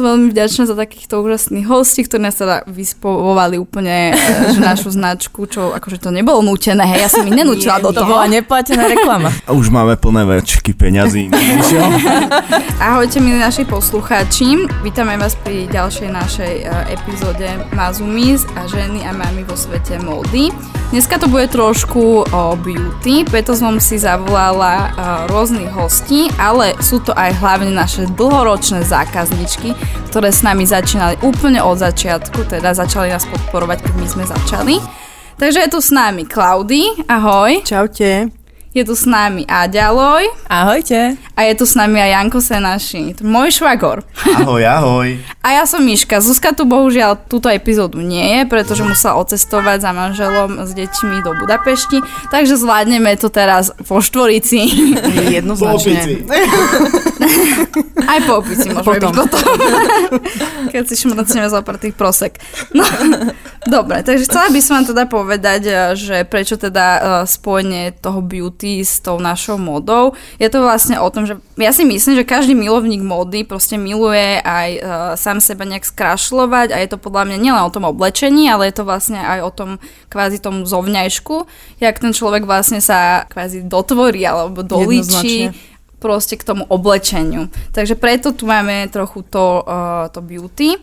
som veľmi vďačná za takýchto úžasných hostí, ktorí nás teda vyspovovali úplne e, že našu značku, čo akože to nebolo nútené, hej, ja som ich nenúčila do toho. To bola neplatená reklama. A už máme plné verčky peňazí. Ahojte milí naši poslucháči, vítame vás pri ďalšej našej e, epizóde Mazumis a ženy a mami vo svete módy. Dneska to bude trošku o beauty, preto som si zavolala e, rôznych hostí, ale sú to aj hlavne naše dlhoročné zákazničky, ktoré s nami začínali úplne od začiatku, teda začali nás podporovať, keď my sme začali. Takže je tu s nami Klaudy, ahoj. Čaute. Je tu s nami Aďa Loj. Ahojte. A je tu s nami aj Janko Senaši, môj švagor. Ahoj, ahoj. A ja som Miška. Zuzka tu bohužiaľ túto epizódu nie je, pretože musela ocestovať za manželom s deťmi do Budapešti, takže zvládneme to teraz po štvorici. Jednoznačne. Aj po opici môžeme byť potom. Keď si šmrcneme za tých prosek. No, dobre, takže chcela by som vám teda povedať, že prečo teda spojenie toho beauty s tou našou modou. Je to vlastne o tom, že ja si myslím, že každý milovník mody proste miluje aj uh, sám seba nejak skrašľovať a je to podľa mňa nielen o tom oblečení, ale je to vlastne aj o tom kvázi tom zovňajšku, jak ten človek vlastne sa kvázi dotvorí alebo dolíči proste k tomu oblečeniu. Takže preto tu máme trochu to, uh, to beauty.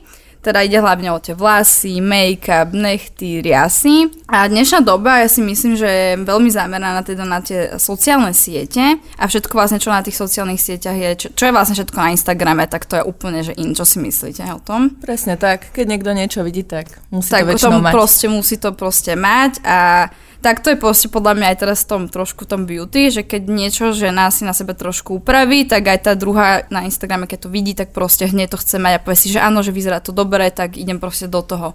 Teda ide hlavne o tie vlasy, make-up, nechty, riasy. A dnešná doba, ja si myslím, že je veľmi zameraná teda na tie sociálne siete a všetko vlastne, čo na tých sociálnych sieťach je, čo, čo je vlastne všetko na Instagrame, tak to je úplne, že in. Čo si myslíte o tom? Presne tak. Keď niekto niečo vidí, tak musí tak to väčšinou mať. proste musí to proste mať a tak to je proste podľa mňa aj teraz v tom trošku tom beauty, že keď niečo žena si na sebe trošku upraví, tak aj tá druhá na Instagrame, keď to vidí, tak proste hneď to chce mať a povie si, že áno, že vyzerá to dobre, tak idem proste do toho.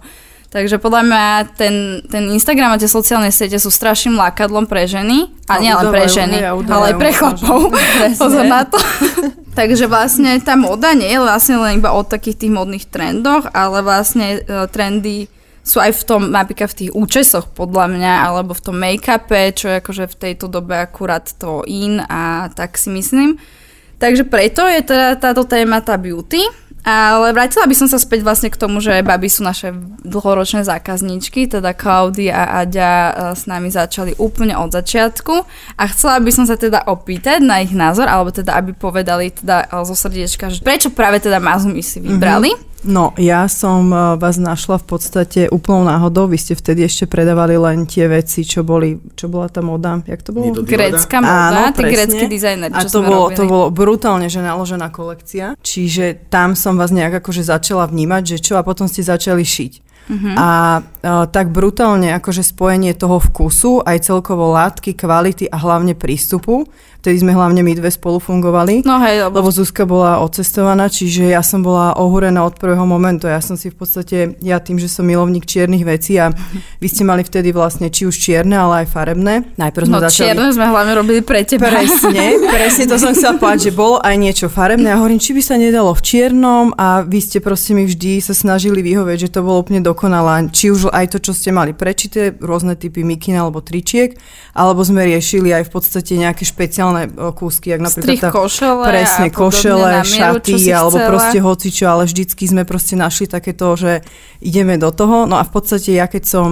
Takže podľa mňa ten, ten Instagram a tie sociálne siete sú strašným lákadlom pre ženy. A, a nie len pre ženy, hej, ale aj pre chlapov. Pozor na to. Takže vlastne tá moda nie je vlastne len iba o takých tých modných trendoch, ale vlastne uh, trendy sú aj v tom, napríklad v tých účesoch podľa mňa, alebo v tom make-upe, čo je akože v tejto dobe akurát to in a tak si myslím. Takže preto je teda táto téma tá beauty. Ale vrátila by som sa späť vlastne k tomu, že baby sú naše dlhoročné zákazníčky, teda Klaudia a Aďa e, s nami začali úplne od začiatku a chcela by som sa teda opýtať na ich názor, alebo teda aby povedali teda zo srdiečka, že prečo práve teda Mazumi si vybrali. Mm-hmm. No, ja som e, vás našla v podstate úplnou náhodou. Vy ste vtedy ešte predávali len tie veci, čo boli, čo bola tá moda, jak to bolo? Grécka moda, Áno, tí grécky dizajneri, čo A to bolo, robili. to bolo brutálne, že naložená kolekcia. Čiže tam som vás nejak akože začala vnímať, že čo a potom ste začali šiť. Uh-huh. A uh, tak brutálne akože spojenie toho vkusu, aj celkovo látky, kvality a hlavne prístupu vtedy sme hlavne my dve spolu fungovali. No hej, lebo... lebo Zuzka bola odcestovaná, čiže ja som bola ohúrená od prvého momentu. Ja som si v podstate, ja tým, že som milovník čiernych vecí a vy ste mali vtedy vlastne či už čierne, ale aj farebné. Najprv sme no, začali... čierne sme hlavne robili pre teba. Presne, presne to som chcela povedať, že bolo aj niečo farebné. A hovorím, či by sa nedalo v čiernom a vy ste proste mi vždy sa snažili vyhovieť, že to bolo úplne dokonalé. Či už aj to, čo ste mali prečité, rôzne typy mikín alebo tričiek, alebo sme riešili aj v podstate nejaké špeciálne normálne kúsky, jak napríklad tá, košele presne, košele, mieru, šaty, alebo chcela. proste hocičo, ale vždycky sme proste našli takéto, že ideme do toho. No a v podstate ja keď som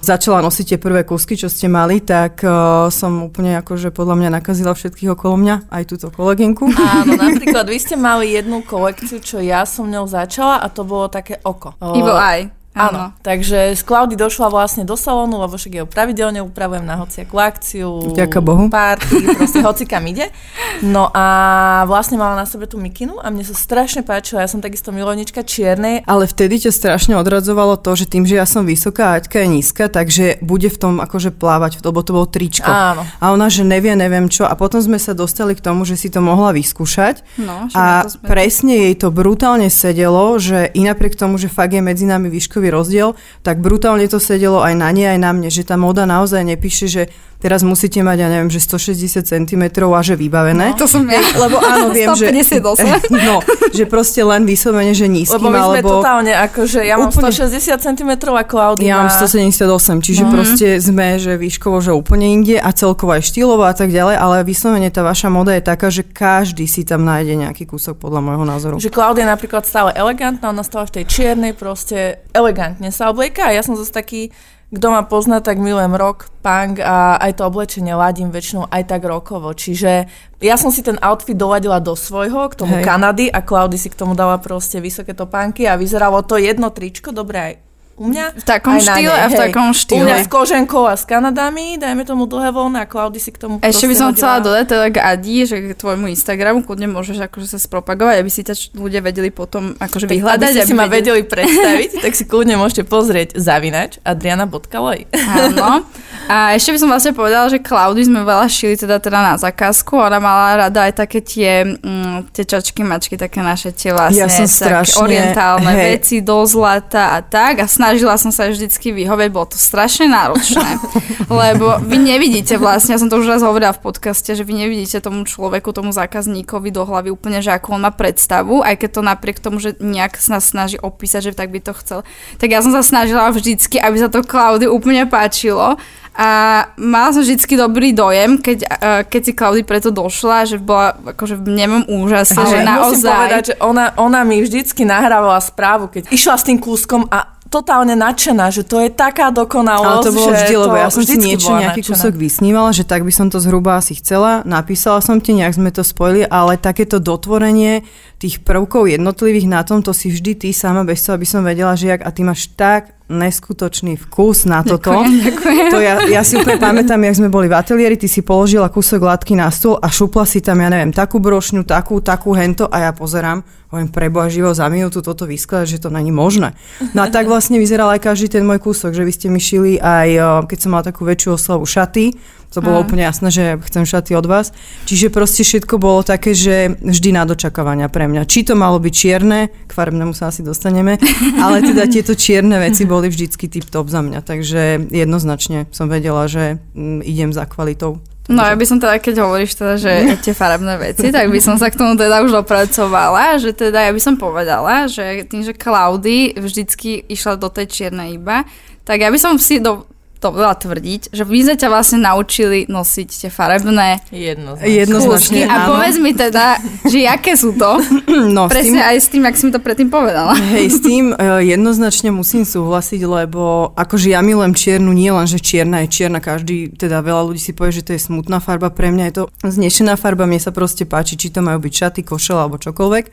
začala nosiť tie prvé kúsky, čo ste mali, tak som úplne akože podľa mňa nakazila všetkých okolo mňa, aj túto kolegynku. Áno, napríklad vy ste mali jednu kolekciu, čo ja som ňou začala a to bolo také oko. Evil Eye. Áno. Takže z Klaudy došla vlastne do salónu, lebo však jeho pravidelne upravujem na hociakú akciu. Ďaká Bohu. Party, proste hocikam ide. No a vlastne mala na sebe tú mikinu a mne sa strašne páčila. Ja som takisto milovnička čiernej. Ale vtedy ťa strašne odradzovalo to, že tým, že ja som vysoká a Aťka je nízka, takže bude v tom akože plávať, lebo to bolo tričko. Áno. A ona, že nevie, neviem čo. A potom sme sa dostali k tomu, že si to mohla vyskúšať. No, a presne jej to brutálne sedelo, že i napriek tomu, že fakt je medzi nami výškový rozdiel, tak brutálne to sedelo aj na nej, aj na mne, že tá moda naozaj nepíše, že teraz musíte mať, ja neviem, že 160 cm a že vybavené. To som ja. Lebo áno, viem, že... 158. No, že proste len vyslovene, že nízkym, Lebo my sme alebo... totálne akože, ja mám Úplne. 160 cm a Klaudy Ja mám má... 178, čiže No. proste sme, že výškovo, že úplne inde a celkovo aj štýlovo a tak ďalej, ale vyslovene tá vaša moda je taká, že každý si tam nájde nejaký kúsok podľa môjho názoru. Že Klaudia napríklad stále elegantná, ona stále v tej čiernej proste elegantne sa oblieka a ja som zase taký, kto ma pozná, tak milujem rock, punk a aj to oblečenie ladím väčšinou aj tak rokovo. Čiže ja som si ten outfit doladila do svojho, k tomu Hej. Kanady a Klaudy si k tomu dala proste vysoké topánky a vyzeralo to jedno tričko, dobre aj u mňa. V takom aj štýle nej, a v hej. takom U štýle. mňa s koženkou a s Kanadami, dajme tomu dlhé voľné a Klaudy si k tomu Ešte by som hodila- chcela dodať teda k Adi, že k tvojmu Instagramu kľudne môžeš akože sa spropagovať, aby si ťa ľudia vedeli potom akože Tak vyhľadať. aby si ma vedeli predstaviť, tak si kľudne môžete pozrieť zavinač adriana.loj. Áno. A ešte by som vlastne povedala, že Klaudy sme veľa šili teda, teda na zakázku. Ona mala rada aj také tie, mm, tie čačky, mačky, také naše tie vlastne Ja som strašne- orientálne hej. veci do zlata a tak. A snažila som sa vždycky vyhovieť, bolo to strašne náročné. lebo vy nevidíte vlastne, ja som to už raz hovorila v podcaste, že vy nevidíte tomu človeku, tomu zákazníkovi do hlavy úplne, že ako on má predstavu, aj keď to napriek tomu, že nejak sa snaží opísať, že tak by to chcel. Tak ja som sa snažila vždycky, aby sa to Klaudy úplne páčilo. A mala som vždycky dobrý dojem, keď, eh, keď si Klaudy preto došla, že bola akože v nemom úžase, že Ale musím naozaj... povedať, že ona, ona mi vždycky nahrávala správu, keď išla s tým kúskom a totálne nadšená, že to je taká dokonalosť, Ale to bolo vždy, lebo ja som si niečo, nejaký nadšená. kúsok vysnívala, že tak by som to zhruba asi chcela. Napísala som ti, nejak sme to spojili, ale takéto dotvorenie tých prvkov jednotlivých na tom, to si vždy ty sama bez toho, aby som vedela, že jak, a ty máš tak neskutočný vkus na toto. ďakujem. To ja, ja si úplne pamätám, jak sme boli v ateliéri, ty si položila kúsok látky na stôl a šupla si tam, ja neviem, takú brošňu, takú, takú hento a ja pozerám, hovorím, preboha živo za minútu toto vyskladať, že to není možné. No a tak vlastne vyzeral aj každý ten môj kúsok, že vy ste mi šili aj, keď som mala takú väčšiu oslavu šaty, to bolo Mm. úplne jasné, že chcem šaty od vás. Čiže proste všetko bolo také, že vždy na dočakávania pre mňa. Či to malo byť čierne, k farebnému sa asi dostaneme, ale teda tieto čierne veci boli vždycky tip top za mňa. Takže jednoznačne som vedela, že mm, idem za kvalitou. No ja by som teda, keď hovoríš teda, že tie farebné veci, tak by som sa k tomu teda už dopracovala, že teda ja by som povedala, že tým, že Klaudy vždycky išla do tej čiernej iba, tak ja by som si do, dovolila tvrdiť, že vy sme ťa vlastne naučili nosiť tie farebné Jednoznačne. Jednoznačne. A povedz mi teda, že aké sú to? No, s tým, Presne aj s tým, ak si mi to predtým povedala. Hej, s tým uh, jednoznačne musím súhlasiť, lebo akože ja milujem čiernu, nie len, že čierna je čierna, každý, teda veľa ľudí si povie, že to je smutná farba, pre mňa je to znešená farba, mne sa proste páči, či to majú byť šaty, košel alebo čokoľvek,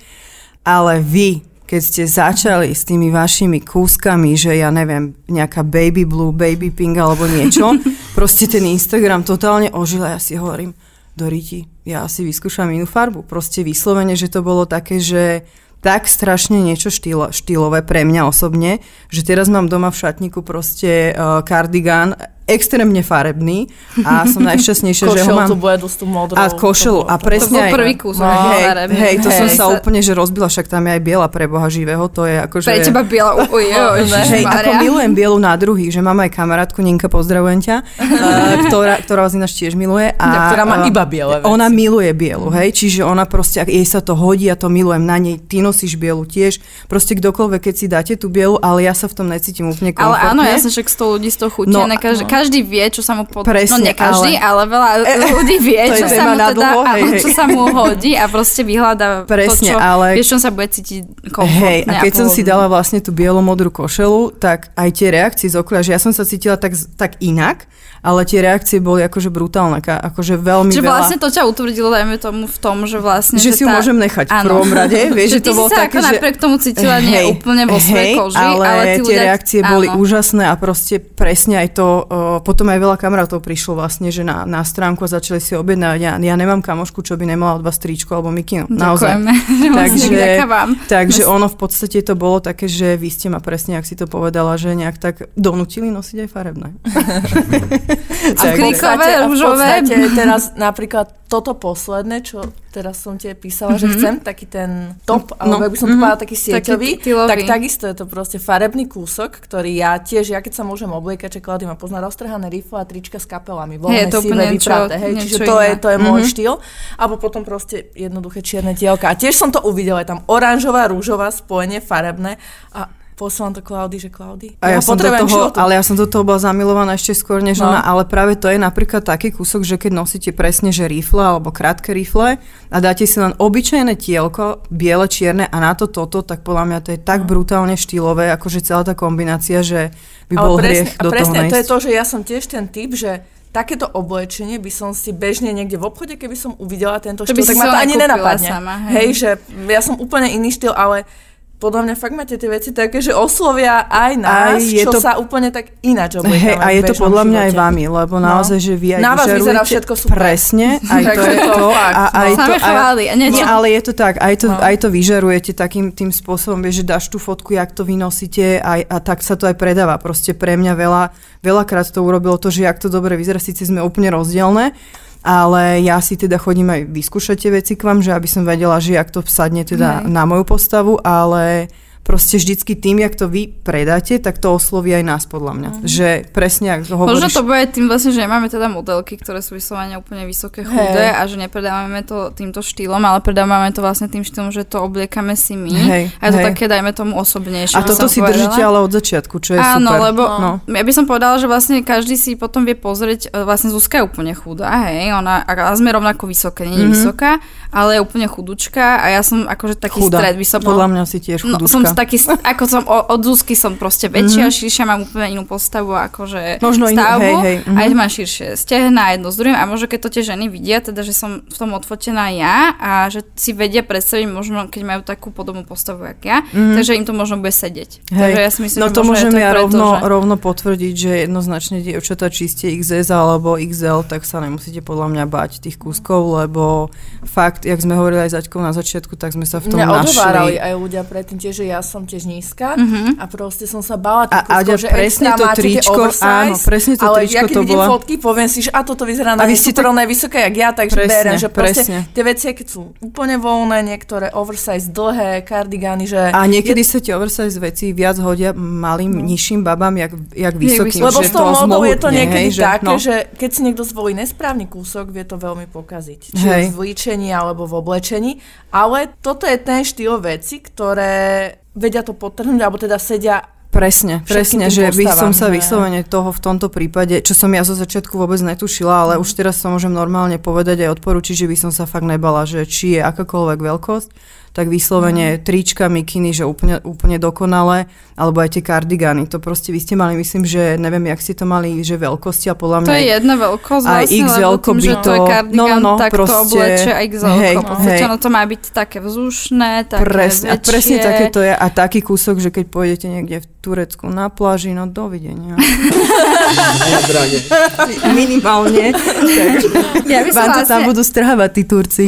ale vy, keď ste začali s tými vašimi kúskami, že ja neviem, nejaká baby blue, baby pink alebo niečo, proste ten Instagram totálne ožil a ja si hovorím, Doriti, ja si vyskúšam inú farbu. Proste vyslovene, že to bolo také, že tak strašne niečo štýlo, štýlové pre mňa osobne, že teraz mám doma v šatníku proste uh, kardigán extrémne farebný a som najšťastnejšia, že ho mám... s tú modrou. A košelu. A To presne bol aj... prvý kúsok. No, Hej, hej, to som Hej. sa úplne že rozbila, však tam je aj biela pre Boha živého, to je akože... Pre teba biela, uj, No, Hej, ako milujem bielu na druhých, že mám aj kamarátku, Ninka, pozdravujem ťa, ktorá, ktorá vás ináč tiež miluje. A, ktorá má iba biele veci. Ona miluje bielu, hej, čiže ona proste, ak jej sa to hodí, ja to milujem na nej, ty nosíš bielu tiež, proste kdokoľvek, keď si dáte tú bielu, ale ja sa v tom necítim úplne Ale komfortne. áno, ja som však 100 ľudí z toho chutí. No, každý, no. Každý vie, čo sa mu pod... Presne, no nie každý, ale, ale- veľa ľudí vie, čo sa mu teda, dlho, hej, áno, čo sa mu hodí a proste vyhľada Presne, to, čo, ale- vieš, čom sa bude cítiť komfortne Hej, a keď som si dala vlastne tú bielo-modrú košelu, tak aj tie reakcie z okolia, že ja som sa cítila tak, tak inak, ale tie reakcie boli akože brutálne, akože veľmi Čiže veľa. vlastne to ťa utvrdilo, dajme tomu v tom, že vlastne... že si ju tá... môžem nechať v Áno. prvom rade, vieš, že ty to bolo sa také, ako že... napriek tomu cítila nie Hej, úplne vo svojej hej, koži, ale, ale, tie ľudia... reakcie boli áno. úžasné a proste presne aj to, uh, potom aj veľa kamarátov prišlo vlastne, že na, na stránku a začali si objednávať. Ja, ja nemám kamošku, čo by nemala od vás tričko alebo mikinu. Naozaj. Ďakujeme. Vlastne Takže-. Takže ono v podstate to bolo také, že vy ste ma presne, ak si to povedala, že nejak tak donútili nosiť aj farebné. A kríkové, rúžové. teraz napríklad toto posledné, čo teraz som ti písala, mm-hmm. že chcem taký ten top, No, alebo no, by som to mhm. povedala, taký sieťový, Taký tak takisto je to proste farebný kúsok, ktorý ja tiež, ja keď sa môžem obliekať, že Klaudy ma pozná roztrhané rifle a trička s kapelami, voľné, je to úplne niečo- vypraté, hej, niečo čiže to je, iné. to je môj Mhm. štýl. Alebo potom proste jednoduché čierne tielka. A tiež som to uvidela, je tam oranžová, rúžová spojenie, farebné a posielam to Klaudy, že Klaudy. A ja, som do toho, ale ja som do toho bola zamilovaná ešte skôr než No. ona, ale práve to je napríklad taký kúsok, že keď nosíte presne, že rifle alebo krátke rifle a dáte si len obyčajné tielko, biele, čierne a na to toto, tak podľa mňa to je tak brutálne štýlové, akože celá tá kombinácia, že by bol ale presne, hriech a do toho presne, nájsť. to je to, že ja som tiež ten typ, že takéto oblečenie by som si bežne niekde v obchode, keby som uvidela tento To štýl, tak ma to ani nenapadne. sama, hej. hej, že ja som úplne iný štýl, ale podľa mňa fakt máte tie veci také, že oslovia aj nás, Aj je čo to- sa úplne tak ináč Hej, obliekame a v je to podľa mňa aj vami, lebo No. naozaj, že vy aj Na vás vyzerá všetko super. Presne, aj to Takže je to to. a, no. aj to, Same a, chváli. A niečo, Nie, ale je to tak, aj to, No. aj to vyžarujete takým tým spôsobom, že dáš tú fotku, jak to vynosíte aj, a tak sa to aj predáva. Proste pre mňa veľa, veľakrát to urobilo to, že jak to dobre vyzerá, síce sme úplne rozdielne, ale ja si teda chodím aj vyskúšať tie veci k vám, že aby som vedela, že jak to sadne teda Hej. na moju postavu, ale proste vždycky tým, jak to vy predáte, tak to osloví aj nás podľa mňa. Že presne, ak to hovoríš... Možno to bude tým vlastne, že nemáme teda modelky, ktoré sú vyslovene úplne vysoké, chudé Hej. a že nepredávame to týmto štýlom, ale predávame to vlastne tým štýlom, že to obliekame si my. Hej, a je to hej. také, dajme tomu, osobnejšie. A toto si povedala. držíte ale od začiatku, čo je Áno, super. lebo No. ja by som povedala, že vlastne každý si potom vie pozrieť, e, vlastne Zuzka je úplne chudá, hej, ona, a sme rovnako vysoké, nie je Mhm. vysoká, ale je úplne chudúčka a ja som akože taký Chudá. stred, by som Podľa mňa si tiež No, chudúčka. Som taký, ako som, od Zuzky som proste väčšia, mm-hmm. širšia, mám úplne inú postavu, akože Možno inú, stavbu, hej, hej, mhm. aj mám širšie stehna, jedno s druhým a možno keď to tie ženy vidia, teda, že som v tom odfotená ja a že si vedia predstaviť možno, keď majú takú podobnú postavu, jak ja, Mhm. takže im to možno bude sedieť. Hej. Takže ja si myslím, no že to môžem to ja preto, rovno, že... rovno potvrdiť, že jednoznačne dievčatá, či ste XS alebo XL, tak sa nemusíte podľa mňa bať tých kúskov, lebo fakt, jak sme hovorili aj zaťkou na začiatku, tak sme sa v tom Mňa našli. aj ľudia predtým tiež, že ja som tiež nízka Mhm. a proste som sa bala A- tých a že presne extra to tričko, oversize, áno, presne to ale tričko ja keď to vidím bola- fotky, poviem si, že a toto vyzerá na vy ste tak- je vysoká jak ja, takže Presne, berem, že proste presne. tie veci, keď sú úplne voľné, niektoré oversize, dlhé, kardigány, že... A niekedy sa tie oversize veci viac hodia malým, No. nižším babám, jak, jak vysokým. Lebo s tou to modou je to niekedy hej, také, no. že keď si niekto zvolí nesprávny kúsok, vie to veľmi pokaziť. Či Hej. už v líčení alebo v oblečení. Ale toto je ten štýl veci, ktoré vedia to potrhnúť, alebo teda sedia Presne, presne, že by som sa vyslovene toho v tomto prípade, čo som ja zo začiatku vôbec netušila, ale už teraz sa môžem normálne povedať aj odporučiť, že by som sa fakt nebala, že či je akákoľvek veľkosť, tak vyslovene trička, mikiny, že úplne, úplne dokonalé, alebo aj tie kardigany. To proste vy ste mali, myslím, že neviem, jak ste to mali, že veľkosti a podľa mňa To je jedna veľkosť aj vlastne, XL lebo tým, by že to je to- kardigán, no, no, no, tak to proste- obleče aj XL. hej, v podstate hej. ono to má byť také vzdušné, také Presne, a väčšie. presne také to je. A taký kúsok, že keď pôjdete niekde v Turecku na pláži, no dovidenia. Minimálne. Ja by som Vám to tam vlastne- budú strhávať tí Turci.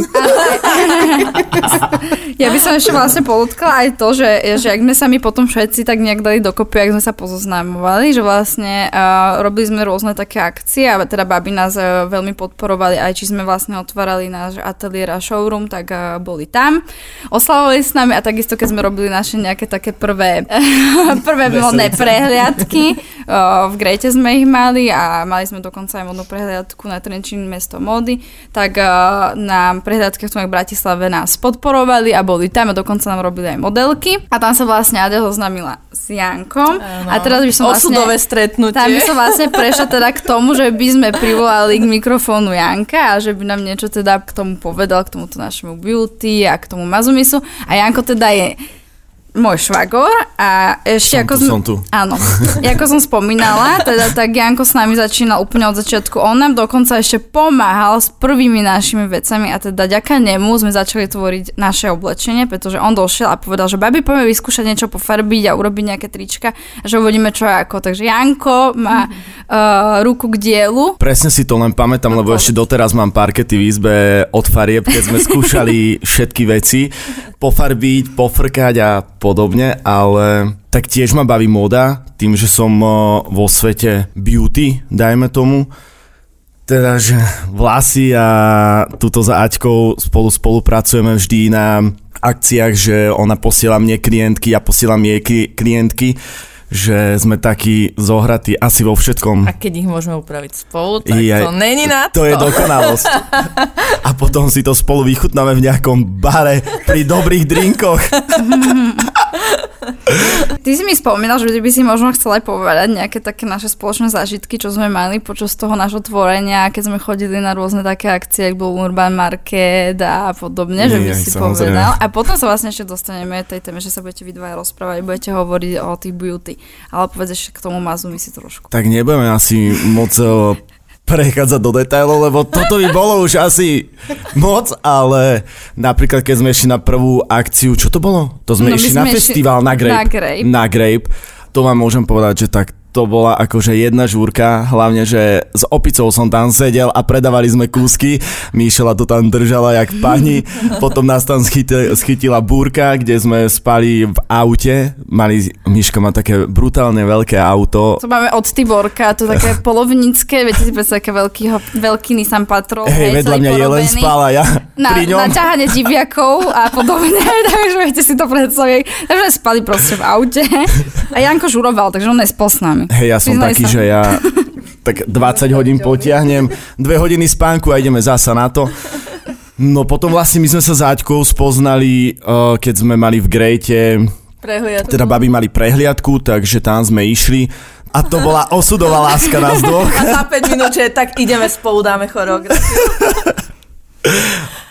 Ja by som ešte vlastne podotkala aj to, že, že ak sme sa my potom všetci tak nejak dali dokopy, ak sme sa pozoznamovali, že vlastne uh, robili sme rôzne také akcie a teda baby nás uh, veľmi podporovali, aj či sme vlastne otvárali náš ateliér a showroom, tak uh, boli tam. Oslavovali s nami a takisto, keď sme robili naše nejaké také prvé, prvé modné prehliadky, uh, v Grete sme ich mali a mali sme dokonca aj modnú prehliadku na Trenčín mesto módy, tak uh, na prehliadkách v Bratislave nás podporovali a boli tam a dokonca nám robili aj modelky. A tam sa vlastne Adel zoznámila s Jankom. A teraz by som vlastne... Osudové stretnutie. Tam by som vlastne prešla teda k tomu, že by sme privolali k mikrofónu Janka a že by nám niečo teda k tomu povedal, k tomuto našemu beauty a k tomu mazumisu. A Janko teda je môj švagor a ešte Som ako tu, sme- som tu. Áno. Ako som spomínala, teda tak Janko s nami začínal úplne od začiatku. On nám dokonca ešte pomáhal s prvými našimi vecami a teda ďaká nemu sme začali tvoriť naše oblečenie, pretože on došiel a povedal, že babi, poďme vyskúšať niečo pofarbiť a urobiť nejaké trička, že uvidíme čo ako. Takže Janko má uh, ruku k dielu. Presne si to len pamätám, lebo ešte doteraz mám parkety v izbe od farieb, keď sme skúšali všetky veci pofarbiť, pofrkať a podobne, ale tak tiež ma baví moda, tým, že som eh, vo svete beauty, dajme tomu, teda, že vlasy a túto za Aťkou spolu spolupracujeme vždy na akciách, že ona posiela mne klientky, ja posielam jej klientky že sme takí zohratí asi vo všetkom. A keď ich môžeme upraviť spolu, tak je, to není na to. To je dokonalosť. A potom si to spolu vychutnáme v nejakom bare pri dobrých drinkoch. Ty si mi spomínal, že by si možno chcela aj povedať nejaké také naše spoločné zážitky, čo sme mali počas toho nášho tvorenia, keď sme chodili na rôzne také akcie, ako bol Urban Market a podobne, Nie, že by si samozrejme. povedal. A potom sa vlastne ešte dostaneme tej téme, že sa budete vy dvaja rozprávať, budete hovoriť o tých beauty. Ale povedz ešte k tomu mazu mi si trošku. Tak nebudeme asi moc eh, prechádzať do detailov, lebo toto by bolo už asi moc, ale napríklad keď sme išli na prvú akciu, čo to bolo? To sme no, išli na festival na Grape. Na Grape. Na Grape. To vám môžem povedať, že tak to bola akože jedna žúrka, hlavne, že s opicou som tam sedel a predávali sme kúsky, Míšela to tam držala jak pani, potom nás tam schytila, schytila búrka, kde sme spali v aute, mali, Míška má také brutálne veľké auto. To máme od Tiborka, to také polovnícke, viete si predstaviť, aké veľký, veľký Nissan Patrol. Hej, vedľa mňa Jelen spala ja na, pri ňom. Na ťahanie diviakov a podobne, takže viete si to predstaviť. Takže spali proste v aute a Janko žuroval, takže on nespal s nami. Hej, ja som taký, sa. že ja tak 20 hodín potiahnem, 2 hodiny spánku a ideme zasa na to. No potom vlastne my sme sa s Aťkou spoznali, uh, keď sme mali v Grejte, prehliadku. teda babi mali prehliadku, takže tam sme išli. A to bola osudová láska nás dvoch. A za 5 minút, že tak ideme spolu, dáme choreografiu.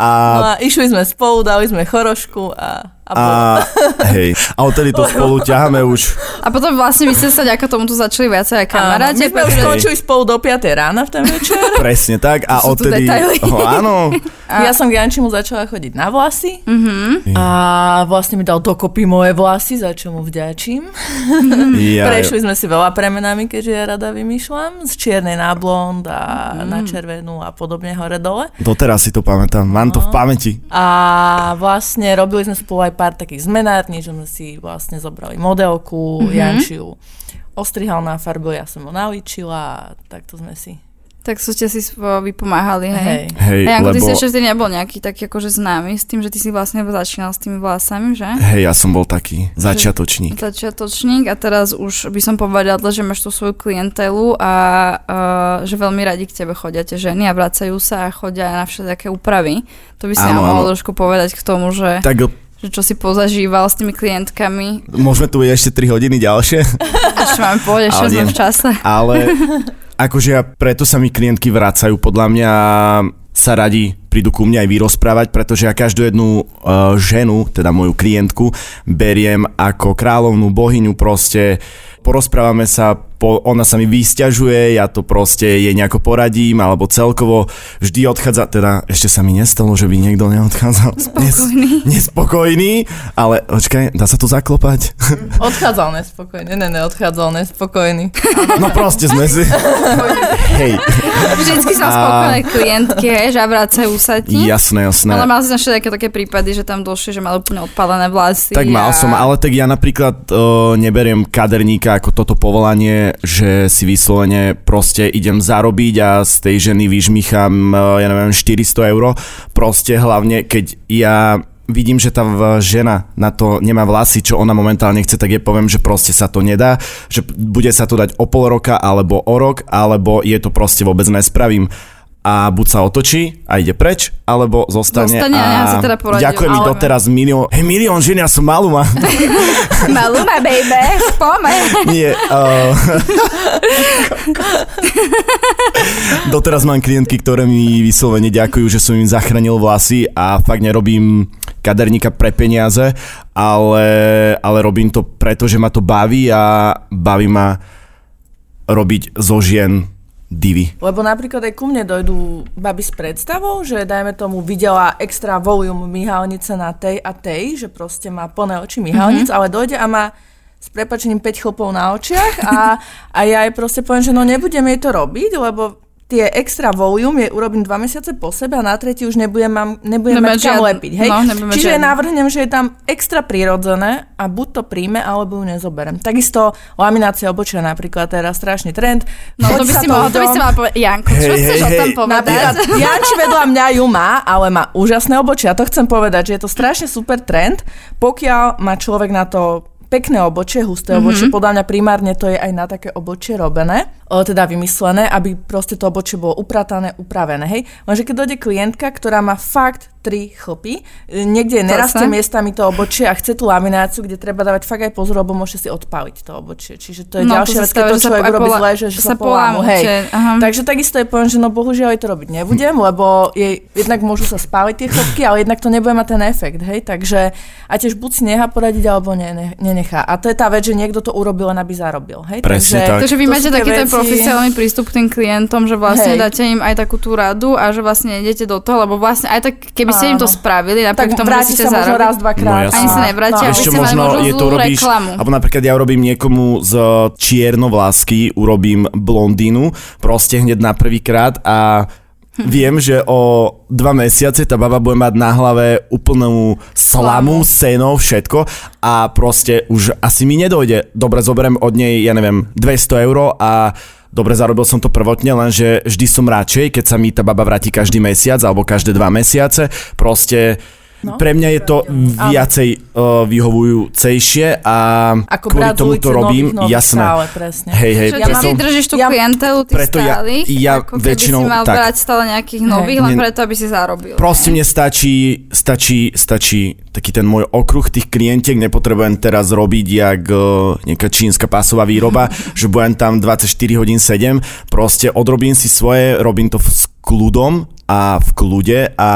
A... No a išli sme spolu, dali sme chorošku a a, a hej, a odtedy to spolu ťaháme už. A potom vlastne vy ste sa ďako tomuto začali viacej aj kamaráti. My sme už skončili spolu do 5 rána v ten večer. Presne tak a odtedy... Oh, áno. A... Ja som k Jančimu začala chodiť na vlasy uh-huh. a vlastne mi dal dokopy moje vlasy, za čo mu vďačím. Ja, Prešli sme si veľa premenami, keďže ja rada vymýšľam. Z čiernej na blond a uh-huh. na červenú a podobne hore dole. Doteraz si to pamätám, mám to v no. pamäti. A vlastne robili sme spolu aj pár takých zmenární, že sme si vlastne zobrali modelku, mm-hmm. Jančiu ostrihal na farbu, ja som ho naličila a takto sme si tak ste si vypomáhali, hej? Hej, hej hey, lebo... ty si ešte nebol nejaký taký akože známy s tým, že ty si vlastne začínal s tými vlasami, že? Hej, ja som bol taký začiatočník. Začiatočník a teraz už by som povedala, že máš tú svoju klientelu a uh, že veľmi radi k tebe chodia tie ženy a vracajú sa a chodia na všetké úpravy. To by si nám mohol trošku povedať k tomu, že... Tak že čo si pozažíval s tými klientkami. Môžeme tu ešte 3 hodiny ďalšie. Ešte máme povedať, ešte sme v čase. Ale akože ja, preto sa mi klientky vracajú podľa mňa sa radi prídu ku mne aj vyrozprávať, pretože ja každú jednu uh, ženu, teda moju klientku, beriem ako kráľovnú bohyňu proste, porozprávame sa, po, ona sa mi vysťažuje, ja to proste jej nejako poradím, alebo celkovo vždy odchádza, teda ešte sa mi nestalo, že by niekto neodchádzal. Spokojný. Nes, nespokojný, ale počkaj, dá sa to zaklopať? Odchádzal nespokojný, ne, ne, odchádzal nespokojný. No proste sme si... Hej. Vždycky som a... spokojné klientky, hej, že vracajú sa ti. Jasné, jasné. Ale mal si také, také prípady, že tam došli, že mal úplne odpalené vlasy. Tak mal a... som, ale tak ja napríklad uh, neberiem kaderníka ako toto povolanie, že si vyslovene proste idem zarobiť a z tej ženy vyžmýcham, eh, ja neviem, 400 eur. Proste hlavne, keď ja vidím, že tá žena na to nemá vlasy, čo ona momentálne chce, tak je poviem, že proste sa to nedá, že bude sa to dať o pol roka alebo o rok, alebo je to proste vôbec nespravím a buď sa otočí a ide preč, alebo zostane, zostane a, a ja sa teda poradil, ďakujem mi doteraz milión, hej milión žien, ja som maluma. maluma, baby, pome. Nie, uh, doteraz mám klientky, ktoré mi vyslovene ďakujú, že som im zachránil vlasy a fakt nerobím kaderníka pre peniaze, ale, ale robím to preto, že ma to baví a baví ma robiť zo žien divy. Lebo napríklad aj ku mne dojdú baby s predstavou, že dajme tomu videla extra volume myhalnice na tej a tej, že proste má plné oči myhalnic, mm-hmm. ale dojde a má s prepačením 5 chlpov na očiach a, a ja jej proste poviem, že no nebudem jej to robiť, lebo tie extra volume je urobím dva mesiace po sebe a na tretí už nebudem, mám, nebudem Nebudeme mať kam lepiť. Hej? no, Čiže žiadny. navrhnem, že je tam extra prirodzené a buď to príjme, alebo ju nezoberem. Takisto laminácia obočia napríklad, teraz strašný trend. No to by si mohla, to by si mala povedať. Janko, čo Hej, chceš hej, o tom povedať? Janči vedľa mňa ju má, ale má úžasné obočia. To chcem povedať, že je to strašne super trend, pokiaľ má človek na to pekné obočie, husté obočie, mm-hmm. podľa mňa primárne to je aj na také obočie robené, o, teda vymyslené, aby proste to obočie bolo upratané, upravené, hej. Lenže keď dojde klientka, ktorá má fakt tri chlpy, e, niekde nerastie miestami to obočie a chce tú lamináciu, kde treba dávať fakt aj pozor, lebo môže si odpáliť to obočie. Čiže to je No, ďalšia vec, keď to človek aj urobí pola- zle, že, že sa polámu. Hej. aha. Takže takisto je poviem, že no bohužiaľ to robiť nebudem, lebo jej, jednak môžu sa spáliť tie chlopky, ale jednak to nebude mať ten efekt, hej, takže a tiež buď si nechá poradiť, alebo ne, ne, nenechá. A to je tá vec, že niekto to urobil, len aby zarobil, hej. Presne takže, tak. Takže vy To máte taký ten profesionálny prístup k tým klientom, že vlastne Hej. dáte im aj takú tú radu a že vlastne idete do toho, lebo vlastne aj tak, keby ste im to spravili, tak napriek tomu, ste sa zarobiť, raz, dvakrát. No, ani sa nevrátia, aby Ešte možno je to zlú urobíš, reklamu. alebo napríklad ja urobím niekomu z čiernovlásky, urobím blondínu, proste hneď na prvýkrát a viem, že o dva mesiace tá baba bude mať na hlave úplnú slamu, seno, všetko a proste už asi mi nedojde. Dobre, zoberiem od nej, ja neviem, 200 eur a Dobre, zarobil som to prvotne, lenže vždy som radšej, keď sa mi tá baba vráti každý mesiac alebo každé dva mesiace. Proste No. pre mňa je to viacej uh, vyhovujúcejšie a Ako kvôli tomu to robím, nových, nových jasné. stále, presne. Hej, hej, Že Ja ty držíš tú ja- klientelu, tých preto ja- stálych, ja ako keby väčšinou si mal tak. brať stále nejakých nových, len Nie- preto, aby si zarobil. Proste mne stačí, stačí, stačí taký ten môj okruh tých klientiek, nepotrebujem teraz robiť jak uh, nejaká čínska pásová výroba, že budem tam 24 hodín 7, proste odrobím si svoje, robím to v- s kľudom a v kľude a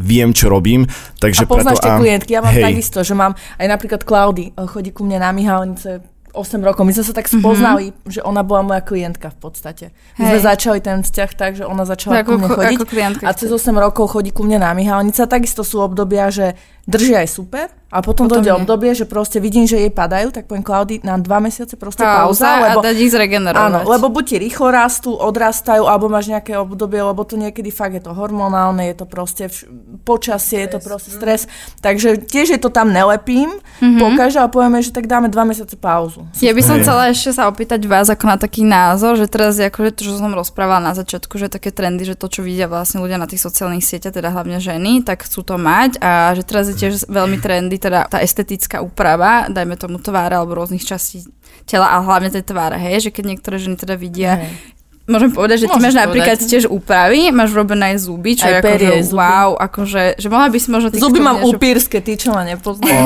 viem, čo robím, takže a poznáš preto... tie klientky, ja mám hej, takisto, že mám aj napríklad Klaudy, eh, chodí ku mne na Mihalnice 8 rokov. My sme sa tak spoznali, mm-hmm. že ona bola moja klientka v podstate. My sme začali ten vzťah tak, že ona začala Ako- ku mne chodiť ako klientka a cez 8 rokov chodí ku mne na Mihalnice. A takisto sú obdobia, že drží aj super a potom, Potom dojde nie. obdobie, že proste vidím, že jej padajú, tak poviem Klaudy na dva mesiace proste pauza, Pauza lebo a dať ich zregenerovať. Áno, lebo buď ti rýchlo rastú, odrastajú, alebo máš nejaké obdobie, lebo to niekedy fakt je to hormonálne, je to proste vš- počasie, je to proste stres. Takže tiež je to tam nelepím, mm-hmm. pokaže a povieme, že tak dáme dva mesiace pauzu. Ja by som chcela ešte sa opýtať vás ako na taký názor, že teraz akože to, čo som rozprávala na začiatku, že také trendy, že to, čo vidia vlastne ľudia na tých sociálnych sieťach, teda hlavne ženy, tak chcú to mať a že teraz je tiež veľmi trendy, teda tá estetická úprava, dajme tomu tváre alebo rôznych častí tela a hlavne tej tváre, hej, že keď niektoré ženy teda vidia, Hej. Môžem povedať, že ty Môžeš máš napríklad povedať. tiež úpravy, máš robené aj zuby, čo Aj je perie, akože zuby. wow, akože, že mohla by si možno ty Zuby mám niečo- upírske, tí, čo ma nepoznajú.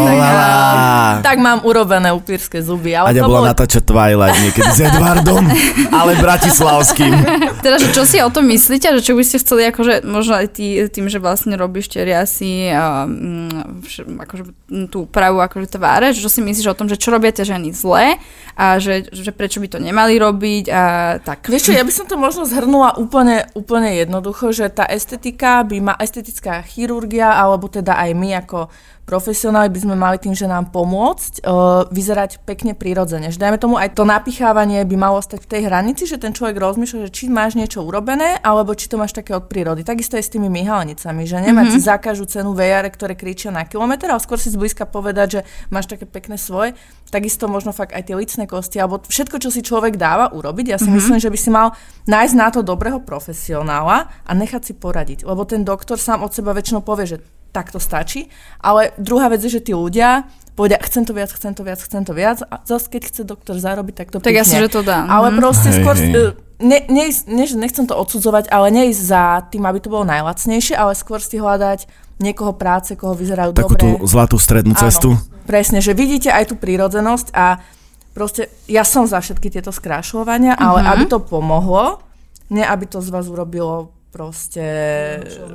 tak, mám urobené upírske zuby. Ale Aďa to bola bolo... natáčať Twilight niekedy s Edwardom, ale bratislavským. Teda, že čo si o tom myslíte, že čo by ste chceli, akože možno aj tý, tým, že vlastne robíš tie riasy a mm, vš- akože tú úpravu akože tváre, že čo si myslíš o tom, že čo robia tie ženy zle a že, že prečo by to nemali robiť a tak. Vieš čo, ja by som to možno zhrnula úplne, úplne jednoducho, že tá estetika by ma, estetická chirurgia, alebo teda aj my ako profesionáli by sme mali tým, že nám pomôcť uh, vyzerať pekne prirodzene. Že dajme tomu aj to napichávanie by malo stať v tej hranici, že ten človek rozmýšľa, že či máš niečo urobené, alebo či to máš také od prírody. Takisto je s tými myhalnicami, že nemať mm-hmm. si za každú cenu vejare, ktoré kričia na kilometr, ale skôr si zblízka povedať, že máš také pekné svoje. Takisto možno fakt aj tie licné kosti, alebo všetko, čo si človek dáva urobiť. Ja si mm-hmm. myslím, že by si mal nájsť na to dobrého profesionála a nechať si poradiť. Lebo ten doktor sám od seba väčšinou povie, že tak to stačí. Ale druhá vec je, že tí ľudia povedia, chcem to viac, chcem to viac, chcem to viac. A zase, keď chce doktor zarobiť, tak to Tak pichne. asi, že to dá. Ale Mhm. proste Hej, skôr... hej. e, Ne, ne, ne, nechcem to odsudzovať, ale neísť za tým, aby to bolo najlacnejšie, ale skôr si hľadať niekoho práce, koho vyzerajú Takú dobre. tú zlatú strednú cestu. Áno, presne, že vidíte aj tú prírodzenosť a proste ja som za všetky tieto skrášľovania, ale Mhm. aby to pomohlo, nie aby to z vás urobilo proste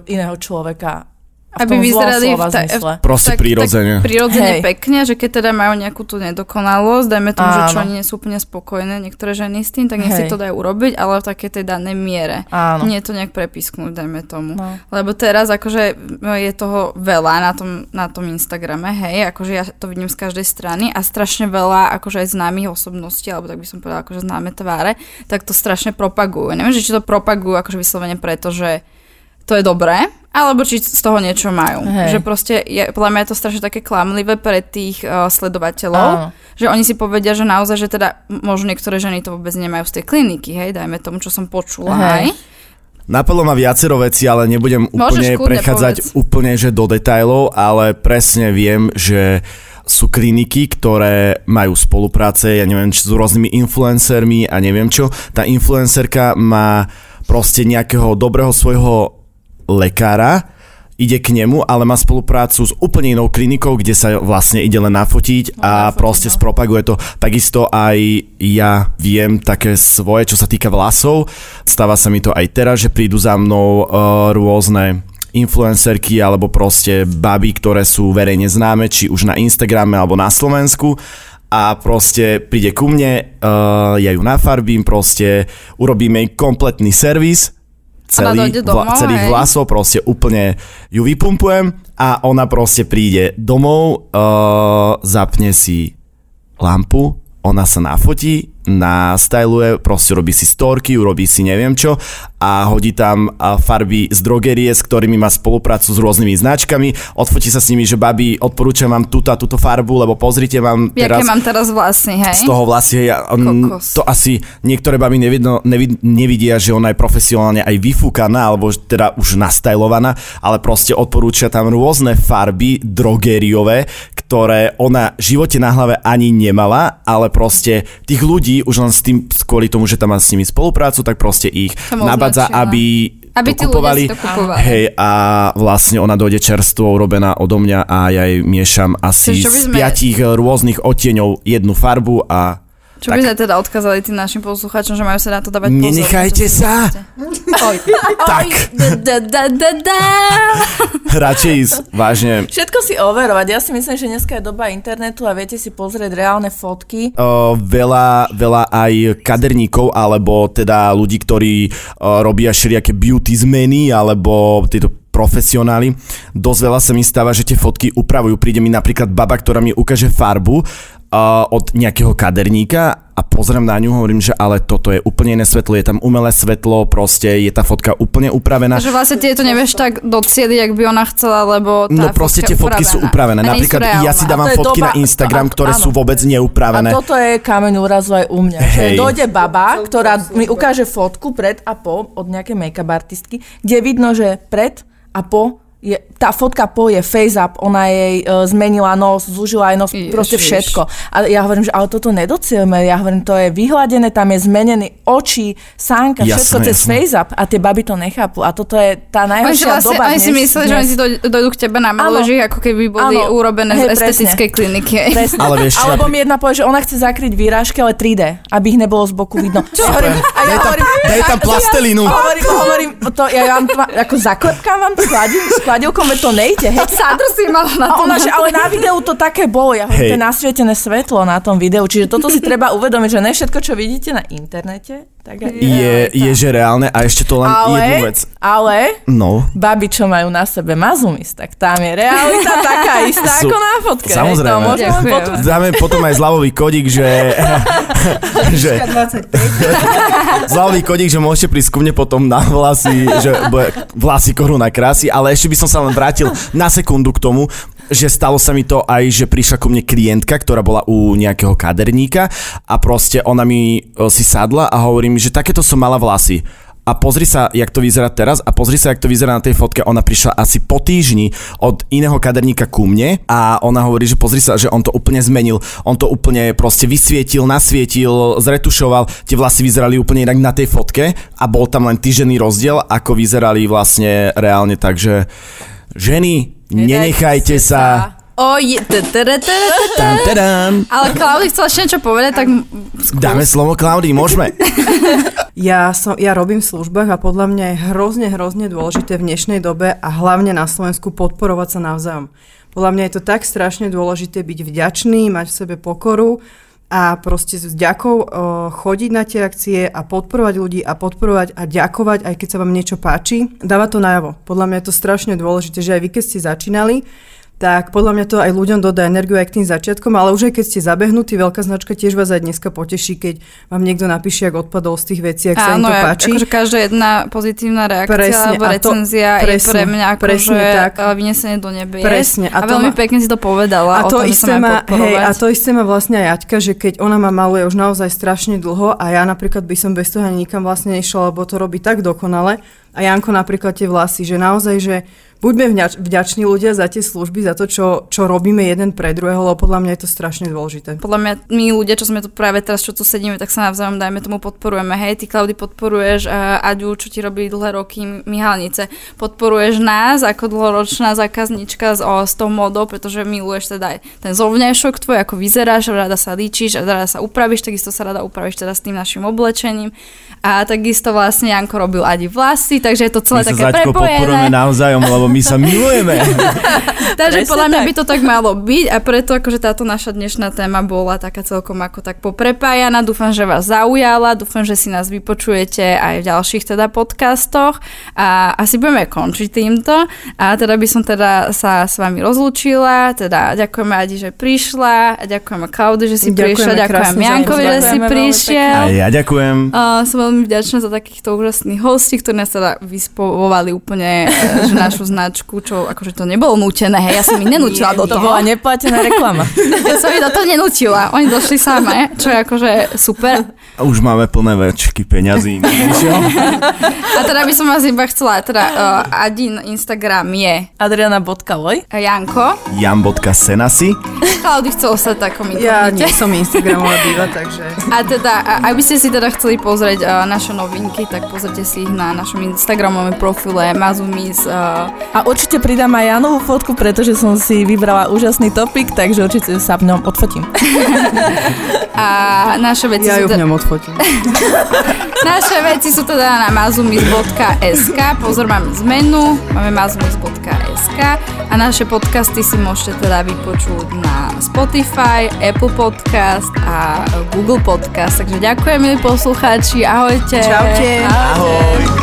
iného človeka A v Aby vyzerali v ta- zmysle. Proste tak, prirodzene. Tak prirodzene Hej. pekne, že keď teda majú nejakú tú nedokonalosť, dajme tomu, že čo Áno. oni nie sú úplne spokojné, niektoré ženy s tým, tak nech si to dajú urobiť, ale v takej tej danej miere. Áno. Nie to nejak prepisknúť, dajme tomu. No. Lebo teraz akože no, je toho veľa na tom, na tom Instagrame, hej, akože ja to vidím z každej strany a strašne veľa akože aj známych osobností, alebo tak by som povedala, akože známe tváre, tak to strašne propagujú. Neviem, že či to propagujú akože vyslovene preto, že to je dobré, alebo či z toho niečo majú. Hej. Že proste, je, podľa mňa je to strašne také klamlivé pre tých uh, sledovateľov, Áno. že oni si povedia, že naozaj, že teda možno niektoré ženy to vôbec nemajú z tej kliniky, hej, dajme tomu, čo som počula, Hej. hej. Napadlo ma viacero vecí, ale nebudem úplne prechádzať povedz. úplne že do detajlov, ale presne viem, že sú kliniky, ktoré majú spolupráce, ja neviem, či s rôznymi influencermi a neviem čo. Tá influencerka má proste nejakého dobrého svojho lekára, ide k nemu, ale má spoluprácu s úplne inou klinikou, kde sa vlastne ide len nafotiť a nafotiť, proste no. propaguje to. Takisto aj ja viem také svoje, čo sa týka vlasov. Stáva sa mi to aj teraz, že prídu za mnou uh, rôzne influencerky alebo proste baby, ktoré sú verejne známe, či už na Instagrame alebo na Slovensku a proste príde ku mne, uh, ja ju nafarbím, proste urobíme jej kompletný servis, celý, domov, celých hej? vlasov, proste úplne ju vypumpujem a ona proste príde domov, uh, zapne si lampu, ona sa nafotí, nastyluje, proste robí si storky, urobí si neviem čo a hodí tam farby z drogerie, s ktorými má spoluprácu s rôznymi značkami, odfotí sa s nimi, že babi, odporúčam vám túto a túto farbu, lebo pozrite, Jaké teraz mám teraz vlasy, hej? z toho vlasy, hej, Kokos. to asi niektoré baby nevidno, nevid, nevidia, že ona je profesionálne aj vyfúkaná, alebo teda už nastajlovaná, ale proste odporúča tam rôzne farby drogériové, ktoré ona v živote na hlave ani nemala, ale proste tých ľudí už len s tým, kvôli tomu, že tam má s nimi spoluprácu, tak proste ich Som nabadza, označila. aby Aby to kupovali. si to kupovali. Hej, a vlastne ona dojde čerstvo urobená odo mňa a ja jej miešam asi Čiže z sme- piatich rôznych odtieňov jednu farbu a Čo by sme teda odkázali tým našim poslucháčom, že majú sa na to dávať pozor? Nenechajte sa. Oj. Tak. Radšej ísť, vážne. Všetko si overovať. Ja si myslím, že dneska je doba internetu a viete si pozrieť reálne fotky. Uh, veľa, veľa aj kaderníkov, alebo teda ľudí, ktorí uh, robia všelijaké beauty zmeny, alebo tieto profesionáli. Dosť veľa sa mi stáva, že tie fotky upravujú. Príde mi napríklad baba, ktorá mi ukáže farbu uh, od nejakého kaderníka a pozriem na ňu, hovorím, že ale toto je úplne iné svetlo, je tam umelé svetlo, proste je tá fotka úplne upravená. Že vlastne ty to nevieš tak docieliť, ak by ona chcela, lebo tá No proste tie fotky sú upravené. A Napríklad ja si dávam fotky doba- na Instagram, to- ktoré áno. sú vôbec neupravené. A toto je kameň úrazu aj u mňa. Že Hej. dojde baba, ktorá mi ukáže fotku pred a po od nejakej make-up artistky, kde vidno, že pred a po je, tá fotka po je face up, ona jej uh, zmenila nos, zúžila aj nos, Ježiš. proste všetko. A ja hovorím, že ale toto nedocielme, ja hovorím, to je vyhladené, tam je zmenený oči, sánka, Jasné, všetko cez jasné. face up a tie baby to nechápu. A toto je tá najhoršia vlastne, doba oni si mysleli, že oni si doj- dojdú k tebe na maloží, ako keby boli Áno. urobené Hej, z presne. estetickej kliniky. Presne. Ale vieš čo, Alebo mi jedna povie, že ona chce zakryť výrážky, ale 3D, aby ich nebolo z boku vidno. Čo? Ja hovorím, a ja Daj tam- hovorím, daj tam plastelínu. Hovorím, hovorím, to, ja vám ako zaklepkám vám to skladil, skladilkom, veď to nejde. Hej. Sádru si mala na tom. ona, že ale na videu to také bolo, ja hovorím, to je nasvietené svetlo na tom videu, čiže toto si treba uvedomiť, že ne všetko, čo vidíte na internete, tak Je, je, že reálne a ešte to len jednu ale, vec. ale, No. baby, čo majú na sebe mazumis, tak tam je realita taká istá Sú- ako na fotke. hej, Samozrejme. To Ďakujem. potvrdiť. Dáme potom aj zľavový kodík, že... že zľavový kodík, že môžete prísť ku mne potom na vlasy, že bude vlasy koruna krásy, ale ešte by som sa len vrátil na sekundu k tomu, že stalo sa mi to aj, že prišla ku mne klientka, ktorá bola u nejakého kaderníka a proste ona mi e, si sadla a hovorí mi, že takéto som mala vlasy. A pozri sa, jak to vyzerá teraz a pozri sa, jak to vyzerá na tej fotke. Ona prišla asi po týždni od iného kaderníka ku mne a ona hovorí, že pozri sa, že on to úplne zmenil. On to úplne proste vysvietil, nasvietil, zretušoval. Tie vlasy vyzerali úplne inak na tej fotke a bol tam len týžený rozdiel, ako vyzerali vlastne reálne. Takže ženy, nenechajte sa. Oj. Ale Klaudii chcela ešte niečo povedať, tak. Dáme slovo Klaudii, môžeme? Ja, som, ja robím v službách a podľa mňa je hrozne, hrozne dôležité v dnešnej dobe a hlavne na Slovensku podporovať sa navzájom. Podľa mňa je to tak strašne dôležité byť vďačný, mať v sebe pokoru a proste s vďakou uh, chodiť na tie akcie a podporovať ľudí a podporovať a ďakovať, aj keď sa vám niečo páči. Dáva to najavo. Podľa mňa je to strašne dôležité, že aj vy, keď ste začínali, tak podľa mňa to aj ľuďom dodá energiu aj k tým začiatkom, ale už aj keď ste zabehnutí, veľká značka tiež vás aj dneska poteší, keď vám niekto napíše, ak odpadol z tých vecí, ak sa im to páči. Akože každá jedna pozitívna reakcia presne, alebo recenzia to, presne, je pre mňa akože tak. vynesenie do nebe. Presne. A, a veľmi ma, pekne si to povedala. A to, tom, isté má, hej, a to isté má vlastne aj Aťka, že keď ona ma maluje už naozaj strašne dlho a ja napríklad by som bez toho ani nikam vlastne nešla, lebo to robí tak dokonale. A Janko napríklad tie vlasy, že naozaj, že buďme vďační ľudia za tie služby, za to, čo, čo robíme jeden pre druhého, lebo podľa mňa je to strašne dôležité. Podľa mňa my ľudia, čo sme tu práve teraz, čo tu sedíme, tak sa navzájom dajme tomu podporujeme. Hej, ty Klaudy podporuješ uh, Aďu, čo ti robí dlhé roky Mihalnice. Podporuješ nás ako dlhoročná zákaznička s, o, s tou modou, pretože miluješ teda aj ten zovňajšok tvoj, ako vyzeráš, rada sa líčiš, rada sa upravíš, takisto sa rada upravíš teda s tým našim oblečením. A takisto vlastne Janko robil Adi vlasy, takže je to celé my také prepojené. podporujeme navzájom, lebo my sa milujeme. Takže podľa mňa tak. by to tak malo byť a preto akože táto naša dnešná téma bola taká celkom ako tak poprepájana. Dúfam, že vás zaujala, dúfam, že si nás vypočujete aj v ďalších teda podcastoch a asi budeme končiť týmto a teda by som teda sa s vami rozlúčila, teda ďakujeme Adi, že prišla, a ďakujeme Klaudy, že si ďakujeme prišla, ďakujem Jankovi, že si prišiel. A ja ďakujem. Uh, som veľmi vďačná za takýchto úžasných hostí, ktorí nás teda vyspovovali úplne e, že našu značku, čo akože to nebolo nútené, hej, ja som ich nenúčila do toho. To bola neplatená reklama. ja som ich do toho nenúčila, oni došli samé, čo je akože super. A už máme plné väčky peňazí. a teda by som vás iba chcela, teda uh, Adin Instagram je Adriana.loj Janko Jan.senasi Klaudy chce ostať takom Ja nie som Instagramová diva, takže... A teda, ak by ste si teda chceli pozrieť uh, naše novinky, tak pozrite si ich na našom Instagramovom profile Mazumis uh, a určite pridám aj Janovú fotku, pretože som si vybrala úžasný topik, takže určite sa v ňom odfotím. A naše veci ja ju v ňom odfotím. naše veci sú teda na mazumis.sk. Pozor, máme zmenu, máme mazumis.sk a naše podcasty si môžete teda vypočuť na Spotify, Apple Podcast a Google Podcast. Takže ďakujem, milí poslucháči. Ahojte. Čaute. Ahoj. Ahoj.